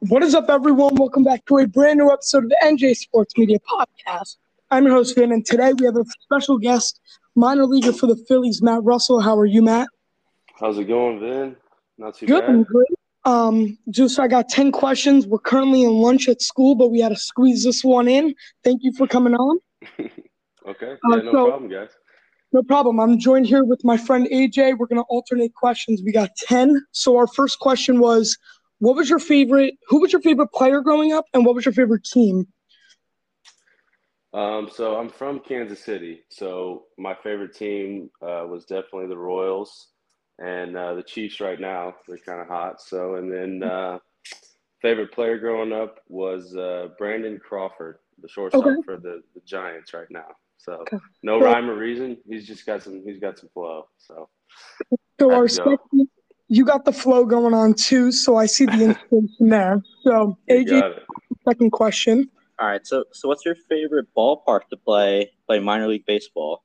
What is up, everyone? Welcome back to a brand new episode of the NJ Sports Media Podcast. I'm your host, Vin, and today we have a special guest, minor leaguer for the Phillies, Matt Russell. How are you, Matt? How's it going, Vin? Not too Good. bad. I'm. Um, just I got 10 questions. We're currently in lunch at school, but we had to squeeze this one in. Thank you for coming on. Okay. Uh, no so- problem, guys. No problem. I'm joined here with my friend AJ. We're going to alternate questions. We got 10. So our first question was what was your favorite who was your favorite player growing up and what was your favorite team? Um, so I'm from Kansas City. So my favorite team uh, was definitely the Royals and uh, the Chiefs right now. They're kind of hot. So, and then uh, favorite player growing up was uh, Brandon Crawford, the shortstop Okay. for the, the Giants right now. So Okay. no rhyme or reason. He's just got some. He's got some flow. So So our go. second you got the flow going on too, so I see the inspiration there. So AJ second question. All right, so so what's your favorite ballpark to play play minor league baseball?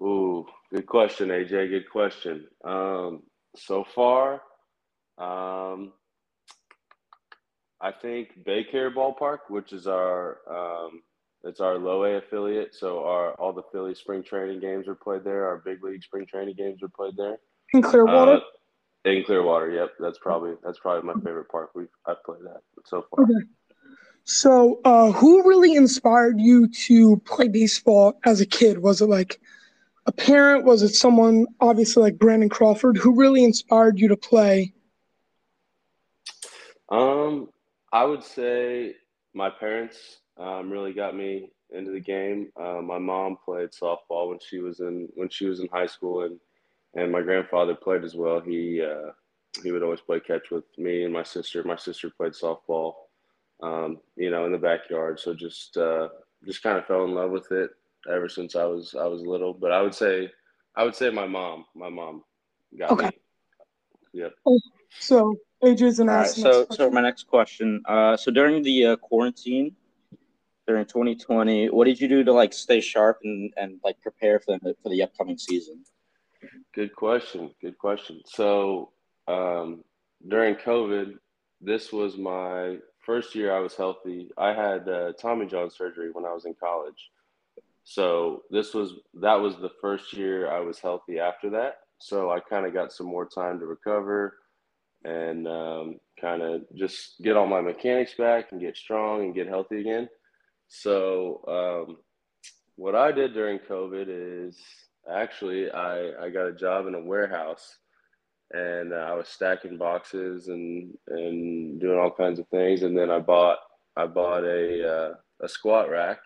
Ooh, good question, AJ. Good question. Um, so far, um, I think Baycare Ballpark, which is our um, it's our low A affiliate. So our all the Philly spring training games are played there. Our big league spring training games are played there. In Clearwater. Uh, in Clearwater, yep. That's probably that's probably my favorite park we've I've played at so far. Okay. So, uh, who really inspired you to play baseball as a kid? Was it like a parent? Was it someone, obviously, like Brandon Crawford? Who really inspired you to play? Um, I would say my parents um, really got me into the game. Uh, my mom played softball when she was in when she was in high school, and and my grandfather played as well. He uh, he would always play catch with me and my sister. My sister played softball, um, you know, in the backyard. So just uh, just kind of fell in love with it ever since I was I was little. But I would say I would say my mom, my mom got Okay. me. Yep. So, AJ's an All right, ass. so so my next question. Uh, so during the uh, quarantine during 2020, what did you do to like stay sharp and and like prepare for the for the upcoming season? Good question. Good question. So, um, during COVID, this was my first year I was healthy. I had uh, Tommy John surgery when I was in college. So, this was that was the first year I was healthy after that. So, I kind of got some more time to recover and um, kind of just get all my mechanics back and get strong and get healthy again. So, um, what I did during COVID is actually I, I got a job in a warehouse and uh, I was stacking boxes and, and doing all kinds of things. And then I bought I bought a uh, a squat rack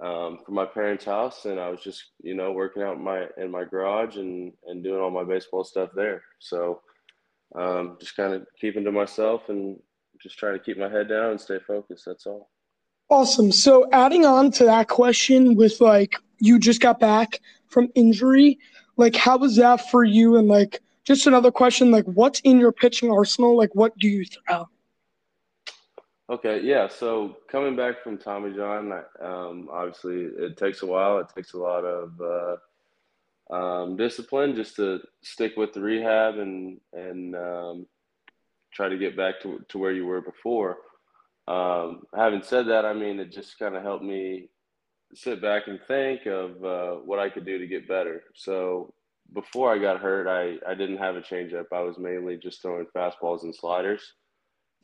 um, for my parents' house, and I was just you know working out in my in my garage and and doing all my baseball stuff there. So um, just kind of keeping to myself and just trying to keep my head down and stay focused. That's all. Awesome. So, adding on to that question with like, you just got back from injury, like, how was that for you? And like, just another question, like, what's in your pitching arsenal? Like, what do you throw? Okay, yeah. So coming back from Tommy John, um, obviously it takes a while. It takes a lot of uh, um, discipline just to stick with the rehab and and um, try to get back to to where you were before. Um, having said that, I mean it just kind of helped me sit back and think of uh, what I could do to get better. So before I got hurt, I I didn't have a changeup. I was mainly just throwing fastballs and sliders.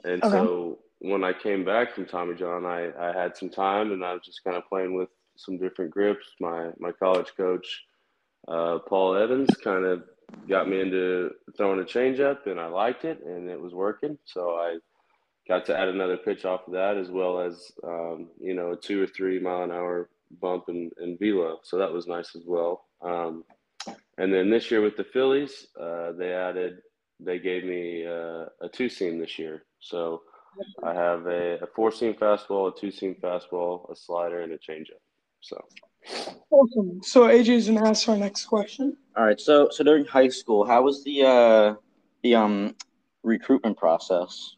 And Okay. so when I came back from Tommy John, I, I had some time and I was just kind of playing with some different grips. My my college coach, uh, Paul Evans, kind of got me into throwing a changeup, and I liked it, and it was working. So I got to add another pitch off of that, as well as um, you know a two or three mile an hour bump and, and velo. So that was nice as well. Um, and then this year with the Phillies, uh, they added they gave me uh, a two seam this year. So I have a, a four seam fastball, a two seam fastball, a slider, and a changeup. So Awesome. So, AJ's an ass. Our next question. All right, so so during high school, how was the uh the um recruitment process?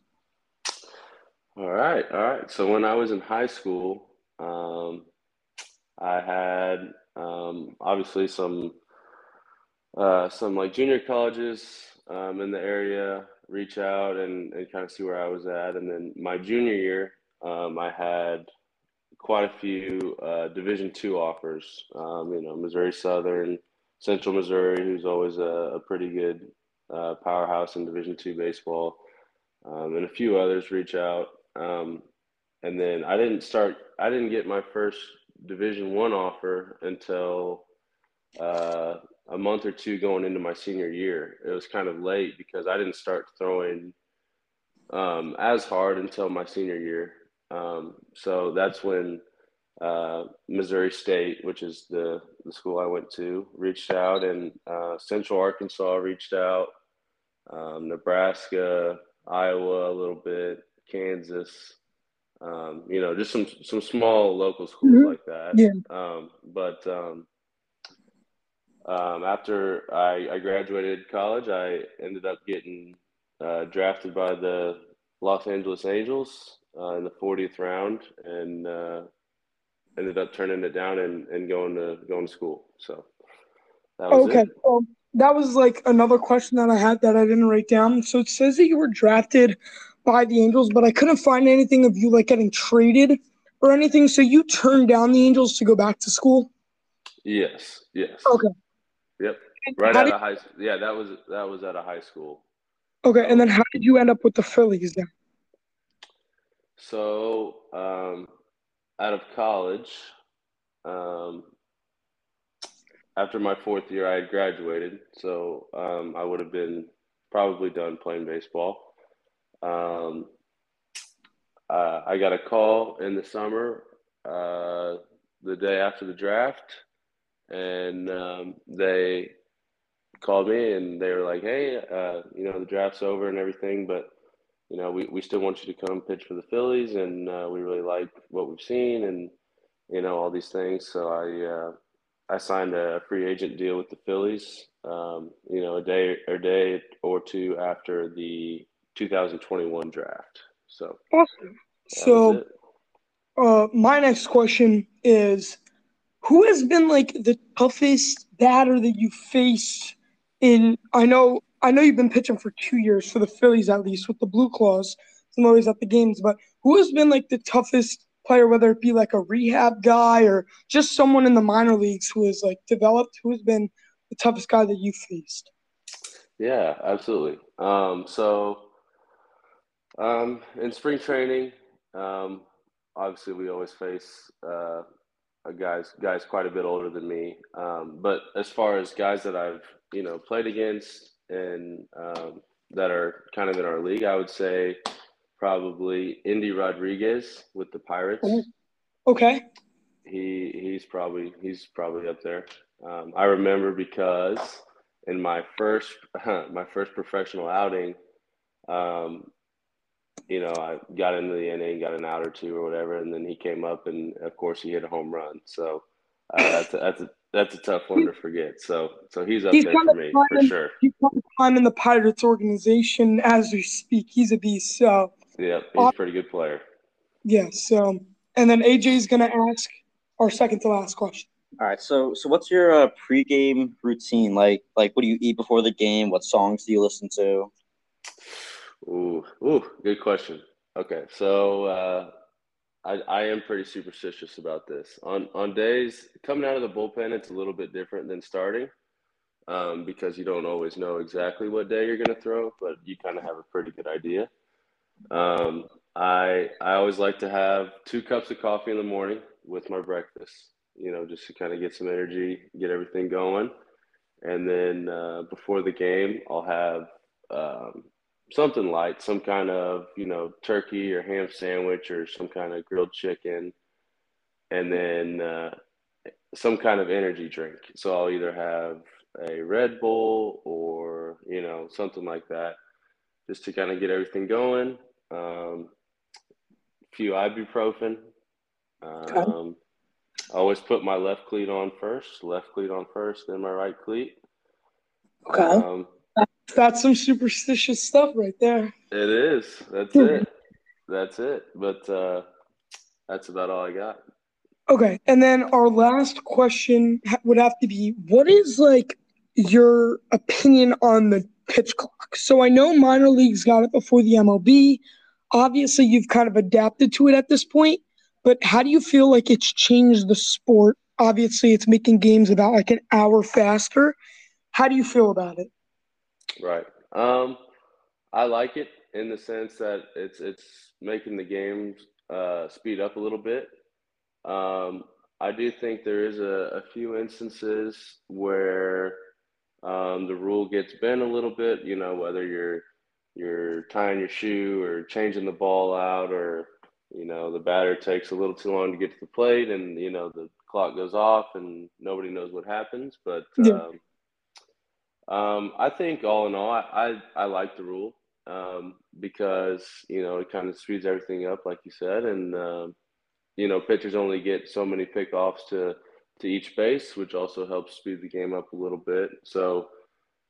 all right, all right. So when I was in high school, um, I had um, obviously some uh, some like junior colleges um, in the area reach out and, and kind of see where I was at. And then my junior year, um, I had quite a few uh, Division two offers. Um, you know, Missouri Southern, Central Missouri, who's always a, a pretty good uh, powerhouse in Division two baseball, um, and a few others reach out. Um, and then I didn't start. I didn't get my first Division one offer until uh, a month or two going into my senior year. It was kind of late because I didn't start throwing um, as hard until my senior year. Um, so that's when uh, Missouri State, which is the, the school I went to, reached out, and uh, Central Arkansas reached out, um, Nebraska, Iowa, a little bit, Kansas. Um, you know, just some some small local schools mm-hmm. like that. Yeah. Um, but um, um, after I, I, graduated college, I ended up getting uh, drafted by the Los Angeles Angels uh, in the 40th round, and uh, ended up turning it down and, and going to going to school. So that was okay. It. That was like another question that I had that I didn't write down. So it says that you were drafted by the Angels, but I couldn't find anything of you like getting traded or anything. So you turned down the Angels to go back to school. Yes. Yes. Okay. Yep. Right out of high. Yeah, that was that was at a high school. Okay, and then how did you end up with the Phillies then? So, um, out of college, um, after my fourth year, I had graduated, so um, I would have been probably done playing baseball. Um, uh, I got a call in the summer, uh, the day after the draft, and um, they called me and they were like, "Hey, uh, you know, the draft's over and everything, but you know, we, we still want you to come pitch for the Phillies, and uh, we really like what we've seen, and you know, all these things." So I uh, I signed a free agent deal with the Phillies. Um, you know, a day a day or two after the 2021 draft. So awesome. So, uh, my next question is who has been like the toughest batter that you faced in I know I know you've been pitching for two years for the Phillies at least with the Blue Claws. I'm always at the games, but who has been like the toughest player, whether it be like a rehab guy or just someone in the minor leagues who has like developed, who has been the toughest guy that you faced? Yeah, absolutely. Um, so um, in spring training, um, obviously we always face uh, guys guys quite a bit older than me. Um, but as far as guys that I've you know played against and um, that are kind of in our league, I would say probably Endy Rodriguez with the Pirates. Okay. He he's probably he's probably up there. Um, I remember because in my first my first professional outing, um, you know, I got into the inning, got an out or two or whatever, and then he came up, and of course he hit a home run. So uh, that's a, that's a that's a tough one to forget. So so he's up he's there for me for sure. He's time in the Pirates organization as we speak. He's a beast. So yeah, he's a pretty good player. Yes. Yeah, so and then AJ is gonna ask our second to last question. All right. So so what's your uh, pregame routine like? Like what do you eat before the game? What songs do you listen to? Ooh, good question. Okay, so uh, I, I am pretty superstitious about this. On on days coming out of the bullpen, it's a little bit different than starting um, because you don't always know exactly what day you're going to throw, but you kind of have a pretty good idea. Um, I I always like to have two cups of coffee in the morning with my breakfast. You know, just to kind of get some energy, get everything going, and then uh, before the game, I'll have um, something light, some kind of, you know, turkey or ham sandwich or some kind of grilled chicken, and then uh, some kind of energy drink. So I'll either have a Red Bull or, you know, something like that just to kind of get everything going. Um, a few ibuprofen. Um, I always put my left cleat on first, left cleat on first, then my right cleat. Okay. Um, that's some superstitious stuff right there. It is. That's it. That's it. But uh, that's about all I got. Okay, and then our last question would have to be: What is like your opinion on the pitch clock. So I know minor leagues got it before the MLB. Obviously, you've kind of adapted to it at this point, but how do you feel like it's changed the sport? Obviously, it's making games about like an hour faster. How do you feel about it? Right. Um, I like it in the sense that it's it's making the games uh, speed up a little bit. Um, I do think there is a, a few instances where um, the rule gets bent a little bit. You know, whether you're you're tying your shoe or changing the ball out, or you know the batter takes a little too long to get to the plate, and you know the clock goes off, and nobody knows what happens. But yeah. um, um, I think all in all, I I, I like the rule um, because you know it kind of speeds everything up, like you said, and um, you know pitchers only get so many pickoffs to to each base, which also helps speed the game up a little bit. So,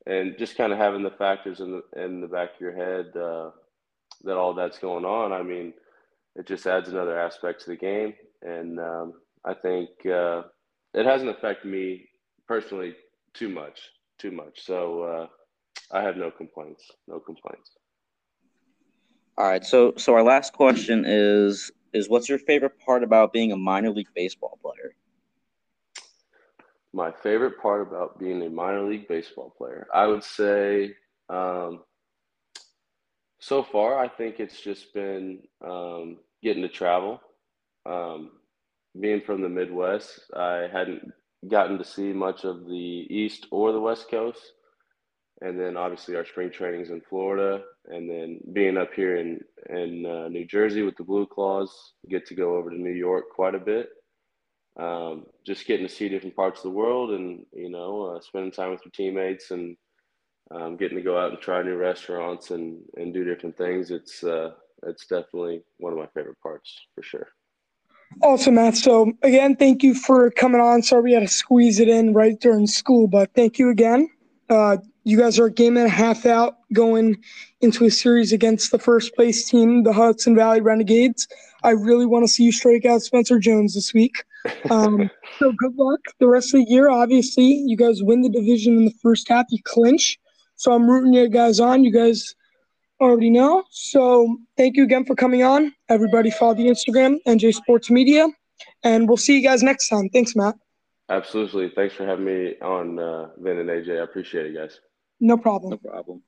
and just kind of having the factors in the in the back of your head uh, that all that's going on. I mean, it just adds another aspect to the game, and um, I think uh, it hasn't affected me personally too much, too much. So uh, I have no complaints, no complaints. All right, so so our last question is is what's your favorite part about being a minor league baseball player? My favorite part about being a minor league baseball player, I would say, um, so far, I think it's just been um, getting to travel. Um, being from the Midwest, I hadn't gotten to see much of the East or the West Coast and then obviously our spring trainings in Florida, and then being up here in in uh, New Jersey with the Blue Claws, get to go over to New York quite a bit. Um, just getting to see different parts of the world, and you know, uh, spending time with your teammates, and um, getting to go out and try new restaurants and and do different things. It's uh, it's definitely one of my favorite parts for sure. Awesome, Matt. So again, thank you for coming on. Sorry we had to squeeze it in right during school, but thank you again. Uh, you guys are a game and a half out going into a series against the first place team, the Hudson Valley Renegades. I really want to see you strike out Spencer Jones this week. Um, so good luck the rest of the year. Obviously, you guys win the division in the first half, you clinch. So I'm rooting you guys on. You guys already know. So thank you again for coming on. Everybody follow the Instagram, NJ Sports Media, and we'll see you guys next time. Thanks, Matt. Absolutely. Thanks for having me on, uh, Vin and AJ. I appreciate it, guys. No problem. No problem.